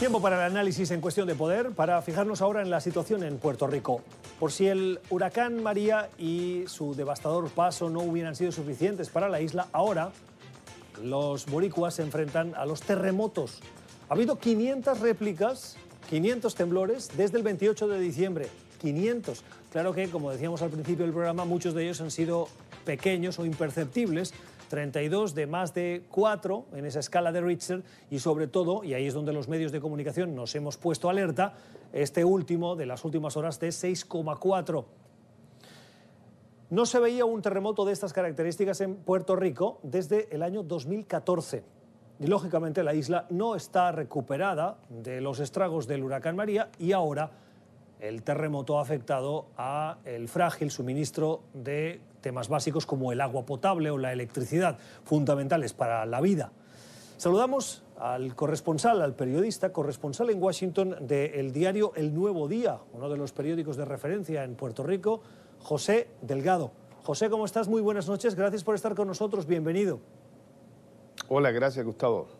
Tiempo para el análisis en cuestión de poder, para fijarnos ahora en la situación en Puerto Rico. Por si el huracán María y su devastador paso no hubieran sido suficientes para la isla, ahora los boricuas se enfrentan a los terremotos. Ha habido 500 réplicas, 500 temblores desde el 28 de diciembre. 500. Claro que, como decíamos al principio del programa, muchos de ellos han sido pequeños o imperceptibles, 32 de más de 4 en esa escala de Richter y sobre todo, y ahí es donde los medios de comunicación nos hemos puesto alerta, este último de las últimas horas de 6,4. No se veía un terremoto de estas características en Puerto Rico desde el año 2014. Y lógicamente la isla no está recuperada de los estragos del huracán María y ahora el terremoto ha afectado a el frágil suministro de temas básicos como el agua potable o la electricidad, fundamentales para la vida. Saludamos al corresponsal, al periodista, corresponsal en Washington del diario El Nuevo Día, uno de los periódicos de referencia en Puerto Rico, José Delgado. José, ¿cómo estás? Muy buenas noches, gracias por estar con nosotros, bienvenido. Hola, gracias Gustavo.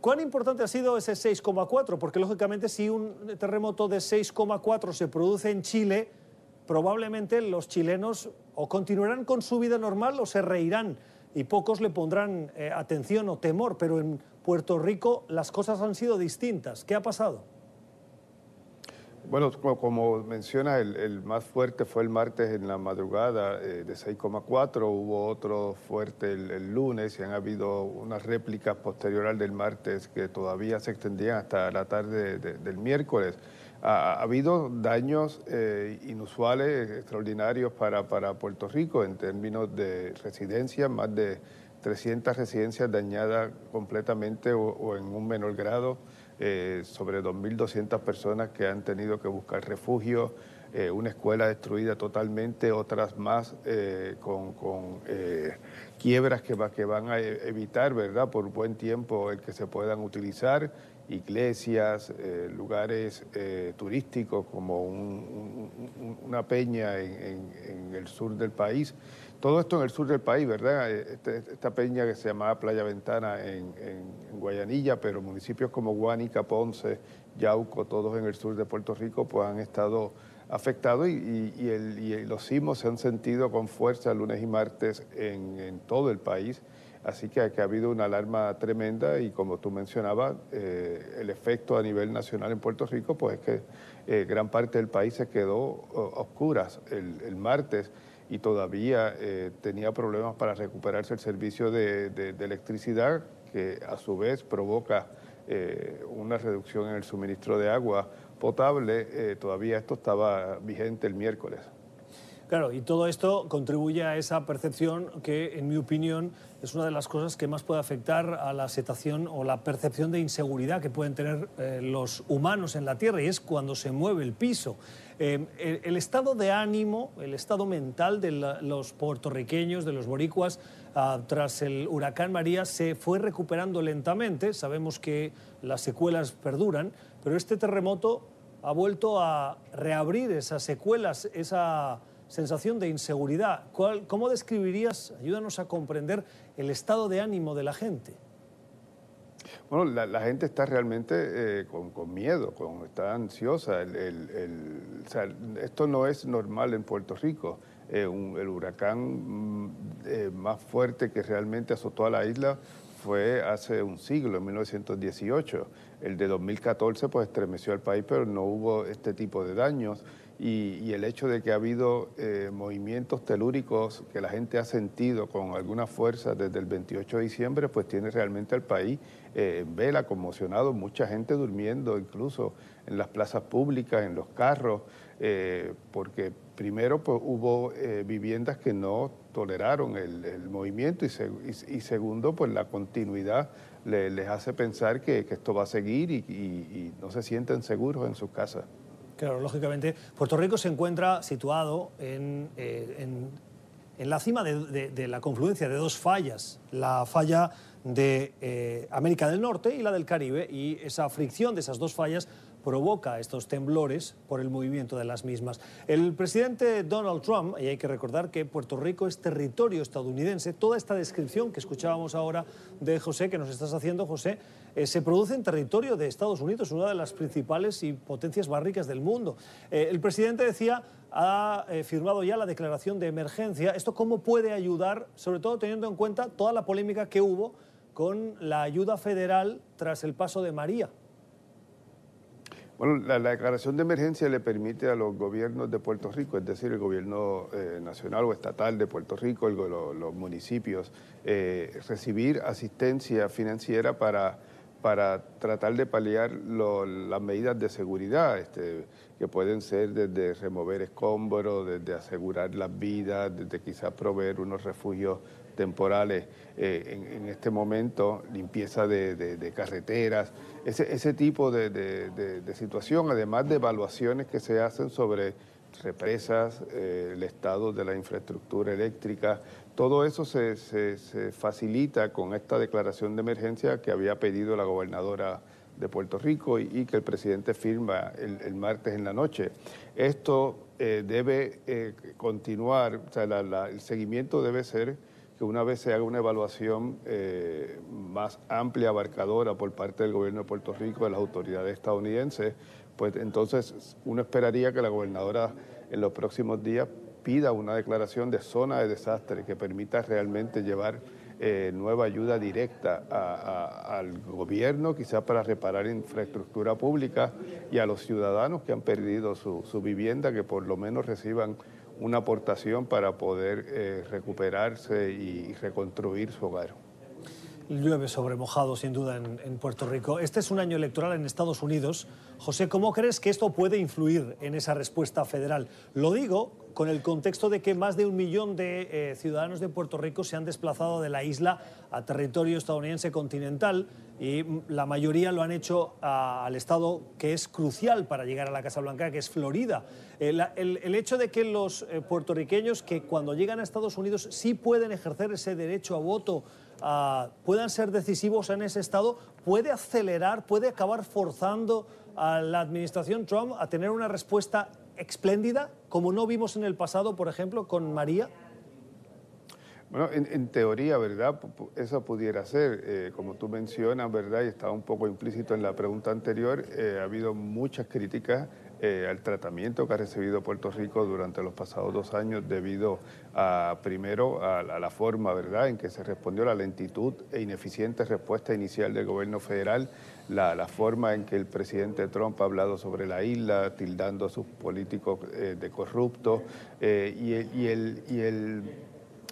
¿Cuán importante ha sido ese 6,4? Porque lógicamente si un terremoto de 6,4 se produce en Chile, probablemente los chilenos o continuarán con su vida normal o se reirán y pocos le pondrán eh, atención o temor, pero en Puerto Rico las cosas han sido distintas. ¿Qué ha pasado? Bueno, como, menciona, el, más fuerte fue el martes en la madrugada eh, de 6,4, hubo otro fuerte el, lunes y han habido unas réplicas posterior del martes que todavía se extendían hasta la tarde del miércoles. Ha, habido daños eh, inusuales, extraordinarios para Puerto Rico en términos de residencias, más de 300 residencias dañadas completamente o en un menor grado. Eh, sobre 2.200 personas que han tenido que buscar refugio, eh, una escuela destruida totalmente, otras más eh, con, quiebras que, que, van a evitar, ¿verdad?, por buen tiempo el que se puedan utilizar, iglesias, lugares turísticos como una peña en el sur del país. Todo esto en el sur del país, ¿verdad? Este, esta peña que se llamaba Playa Ventana en, Guayanilla, pero municipios como Guánica, Ponce, Yauco, todos en el sur de Puerto Rico, pues han estado afectados y, los sismos se han sentido con fuerza lunes y martes en, todo el país. Así que, ha habido una alarma tremenda y como tú mencionabas, eh, el efecto a nivel nacional en Puerto Rico, pues es que eh, gran parte del país se quedó oscuras el martes y todavía eh, tenía problemas para recuperarse el servicio de, electricidad, que a su vez provoca eh, una reducción en el suministro de agua potable. Eh, todavía esto estaba vigente el miércoles. Claro, y todo esto contribuye a esa percepción que, en mi opinión, es una de las cosas que más puede afectar a la situación o la percepción de inseguridad que pueden tener eh, los humanos en la Tierra, y es cuando se mueve el piso. Eh, el, estado de ánimo, el estado mental de los puertorriqueños, de los boricuas, ah, tras el huracán María, se fue recuperando lentamente. Sabemos que las secuelas perduran, pero este terremoto ha vuelto a reabrir esas secuelas, esa sensación de inseguridad. ¿Cómo describirías, ayúdanos a comprender el estado de ánimo de la gente? Bueno, la, gente está realmente eh, con, miedo, con, está ansiosa. esto no es normal en Puerto Rico. Eh, el huracán mm, eh, más fuerte que realmente azotó a la isla fue hace un siglo, en 1918. El de 2014 pues estremeció al país, pero no hubo este tipo de daños y, el hecho de que ha habido eh, movimientos telúricos que la gente ha sentido con alguna fuerza desde el 28 de diciembre, pues tiene realmente al país eh, en vela, conmocionado, mucha gente durmiendo incluso en las plazas públicas, en los carros, eh, porque primero pues, hubo viviendas que no toleraron el, movimiento y, segundo, pues la continuidad les hace pensar que, esto va a seguir y no se sienten seguros en sus casas. Claro, lógicamente. Puerto Rico se encuentra situado en, eh, la cima de, la confluencia de dos fallas. La falla de eh, América del Norte y la del Caribe, y esa fricción de esas dos fallas provoca estos temblores por el movimiento de las mismas. El presidente Donald Trump, y hay que recordar que Puerto Rico es territorio estadounidense, toda esta descripción que escuchábamos ahora de José, que nos estás haciendo, José, eh, se produce en territorio de Estados Unidos, una de las principales y potencias bárricas del mundo. Eh, el presidente decía ha eh, firmado ya la declaración de emergencia. ¿Esto cómo puede ayudar, sobre todo teniendo en cuenta toda la polémica que hubo con la ayuda federal tras el paso de María? Bueno, la, declaración de emergencia le permite a los gobiernos de Puerto Rico, es decir, el gobierno eh, nacional o estatal de Puerto Rico, los municipios, eh, recibir asistencia financiera para, para tratar de paliar las medidas de seguridad, este, que pueden ser desde remover escombros, desde asegurar las vidas, desde quizás proveer unos refugios temporales eh, en, este momento, limpieza de, carreteras, ese, ese tipo de, situación, además de evaluaciones que se hacen sobre represas, eh, el estado de la infraestructura eléctrica, todo eso se, facilita con esta declaración de emergencia que había pedido la gobernadora de Puerto Rico y, que el presidente firma el, martes en la noche. Esto eh, debe continuar, o sea, el seguimiento debe ser que una vez se haga una evaluación eh, más amplia, abarcadora por parte del gobierno de Puerto Rico, de las autoridades estadounidenses, pues entonces uno esperaría que la gobernadora en los próximos días pida una declaración de zona de desastre que permita realmente llevar eh, nueva ayuda directa al gobierno, quizás para reparar infraestructura pública y a los ciudadanos que han perdido su, su vivienda, que por lo menos reciban una aportación para poder eh, recuperarse y reconstruir su hogar. Llueve sobre mojado, sin duda, en, Puerto Rico. Este es un año electoral en Estados Unidos. José, ¿cómo crees que esto puede influir en esa respuesta federal? Lo digo con el contexto de que más de un millón de eh, ciudadanos de Puerto Rico se han desplazado de la isla a territorio estadounidense continental y la mayoría lo han hecho al estado que es crucial para llegar a la Casa Blanca, que es Florida. El, el hecho de que los eh, puertorriqueños que cuando llegan a Estados Unidos sí pueden ejercer ese derecho a voto puedan ser decisivos en ese estado, puede acelerar, puede acabar forzando a la administración Trump a tener una respuesta espléndida, como no vimos en el pasado, por ejemplo, con María? Bueno, en, teoría, ¿verdad? Eso pudiera ser, eh, como tú mencionas, ¿verdad? Y estaba un poco implícito en la pregunta anterior, eh, ha habido muchas críticas eh, al tratamiento que ha recibido Puerto Rico durante los pasados dos años debido a, primero, a, la forma, ¿verdad?, en que se respondió la lentitud e ineficiente respuesta inicial del gobierno federal, la, forma en que el presidente Trump ha hablado sobre la isla, tildando a sus políticos de corruptos, y, el, y, el,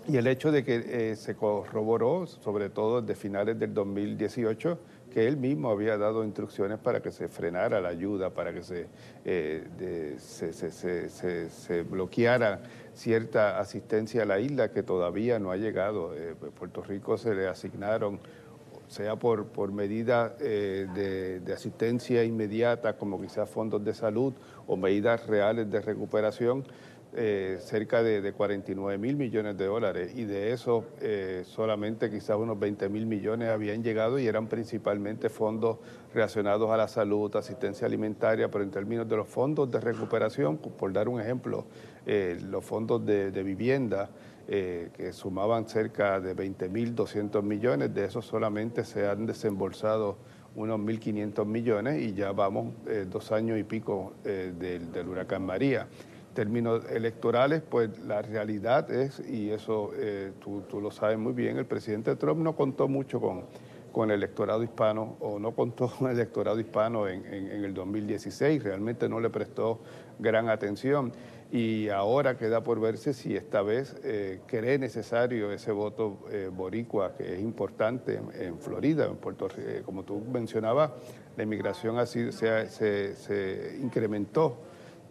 y el hecho de que se corroboró, sobre todo desde finales del 2018, que él mismo había dado instrucciones para que se frenara la ayuda, para que se, eh, se, bloqueara cierta asistencia a la isla que todavía no ha llegado. Eh, Puerto Rico se le asignaron sea por, por medidas eh, de, de, asistencia inmediata, como quizás fondos de salud o medidas reales de recuperación, eh, cerca de, 49 mil millones de dólares. Y de eso eh, solamente quizás unos 20 mil millones habían llegado y eran principalmente fondos relacionados a la salud, asistencia alimentaria, pero en términos de los fondos de recuperación, por dar un ejemplo, eh, los fondos de, vivienda que sumaban cerca de 20 mil 200 millones, de esos solamente se han desembolsado unos 1.500 millones y ya vamos dos años y pico del huracán María términos electorales, pues la realidad es, y eso eh, tú, lo sabes muy bien, el presidente Trump no contó mucho con, con el electorado hispano o no contó con el electorado hispano en, el 2016, realmente no le prestó gran atención y ahora queda por verse si esta vez eh, cree necesario ese voto eh, boricua que es importante en, Florida, en Puerto Rico. como tú mencionabas, la inmigración así se, se, se incrementó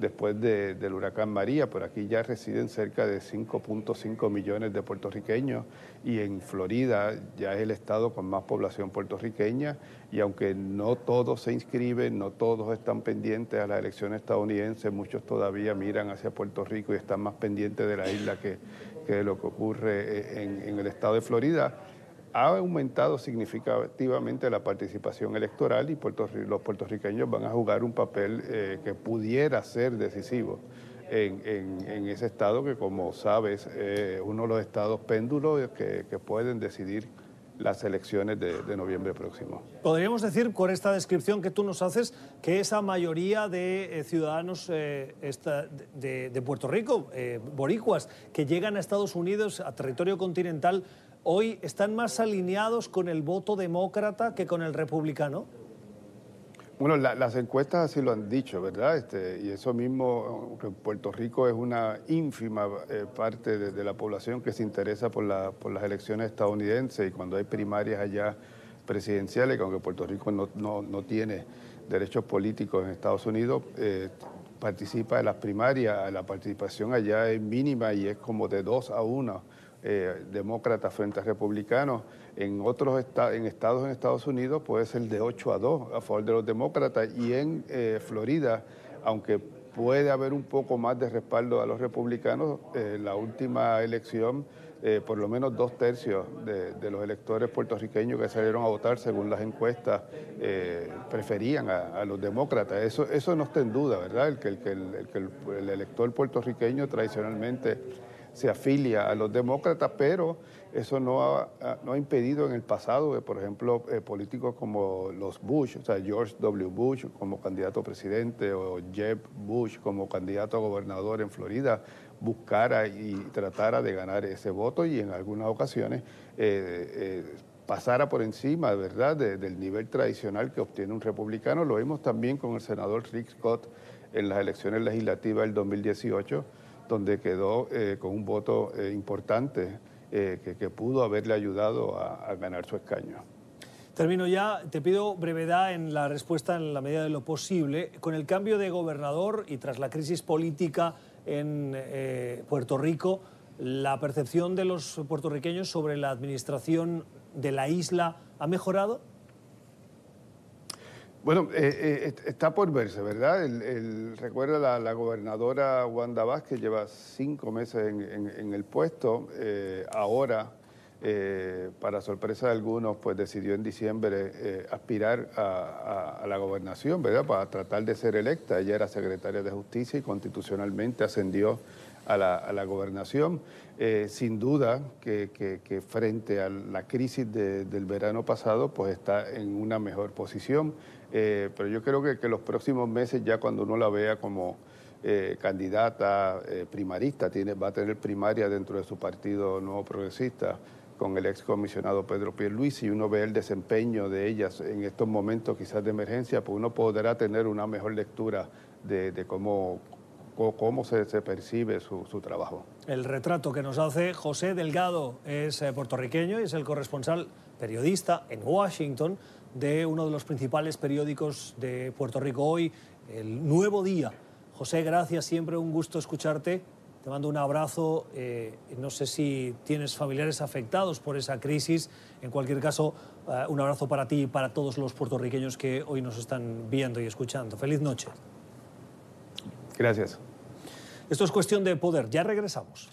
después del huracán María. Por aquí ya residen cerca de 5.5 millones de puertorriqueños y en Florida ya es el estado con más población puertorriqueña y aunque no todos se inscriben, no todos están pendientes a la elección estadounidense, muchos todavía miran hacia Puerto Rico y están más pendientes de la isla que, de lo que ocurre en, en el estado de Florida ha aumentado significativamente la participación electoral y los puertorriqueños van a jugar un papel eh, que pudiera ser decisivo en, ese estado que, como sabes, es uno de los estados péndulos que, pueden decidir las elecciones de, noviembre próximo. Podríamos decir, con esta descripción que tú nos haces, que esa mayoría de eh, ciudadanos eh, de, de, Puerto Rico, boricuas, que llegan a Estados Unidos, a territorio continental, hoy están más alineados con el voto demócrata que con el republicano? Bueno, las encuestas así lo han dicho, ¿verdad? Este, y eso mismo, Puerto Rico es una ínfima eh, parte de, la población que se interesa por, las elecciones estadounidenses y cuando hay primarias allá presidenciales, que aunque Puerto Rico no, tiene derechos políticos en Estados Unidos, eh, participa de las primarias, la participación allá es mínima y es como de dos a uno eh, demócratas frente a republicanos. En otros en estados en Estados Unidos puede ser de 8 a 2 a favor de los demócratas y en eh, Florida, aunque puede haber un poco más de respaldo a los republicanos, eh, la última elección, eh, por lo menos dos tercios de, los electores puertorriqueños que salieron a votar, según las encuestas, preferían a, los demócratas. Eso, eso no está en duda, ¿verdad? El que, el, el elector puertorriqueño tradicionalmente se afilia a los demócratas, pero eso no ha, no ha impedido en el pasado que, por ejemplo, eh, políticos como los Bush, o sea, George W. Bush como candidato a presidente o Jeb Bush como candidato a gobernador en Florida, buscara y tratara de ganar ese voto y en algunas ocasiones eh, eh, pasara por encima, ¿verdad?, del nivel tradicional que obtiene un republicano. Lo vimos también con el senador Rick Scott en las elecciones legislativas del 2018 donde quedó eh, con un voto eh, importante eh, que, pudo haberle ayudado a, ganar su escaño. Termino ya, te pido brevedad en la respuesta en la medida de lo posible. Con el cambio de gobernador y tras la crisis política en Puerto Rico, ¿la percepción de los puertorriqueños sobre la administración de la isla ha mejorado? Bueno, eh, eh, está por verse, ¿verdad? recuerda la, la, gobernadora Wanda Vázquez lleva cinco meses en, el puesto. Eh, ahora, para sorpresa de algunos, pues decidió en diciembre aspirar a, la gobernación, ¿verdad? Para tratar de ser electa. Ella era secretaria de Justicia y constitucionalmente ascendió a la, gobernación. sin duda que, frente a la crisis del verano pasado, pues está en una mejor posición. Eh, pero yo creo que, los próximos meses, ya cuando uno la vea como eh, candidata eh, primarista, tiene, va a tener primaria dentro de su partido nuevo progresista con el excomisionado Pedro Pierluisi y uno ve el desempeño de ellas en estos momentos quizás de emergencia, pues uno podrá tener una mejor lectura de, cómo, cómo se, percibe su, trabajo. El retrato que nos hace José Delgado es puertorriqueño y es el corresponsal periodista en Washington de uno de los principales periódicos de Puerto Rico hoy, El Nuevo Día. José, gracias, siempre un gusto escucharte. Te mando un abrazo. Eh, no sé si tienes familiares afectados por esa crisis. En cualquier caso, eh, un abrazo para ti y para todos los puertorriqueños que hoy nos están viendo y escuchando. Feliz noche. Gracias. Esto es cuestión de poder. Ya regresamos.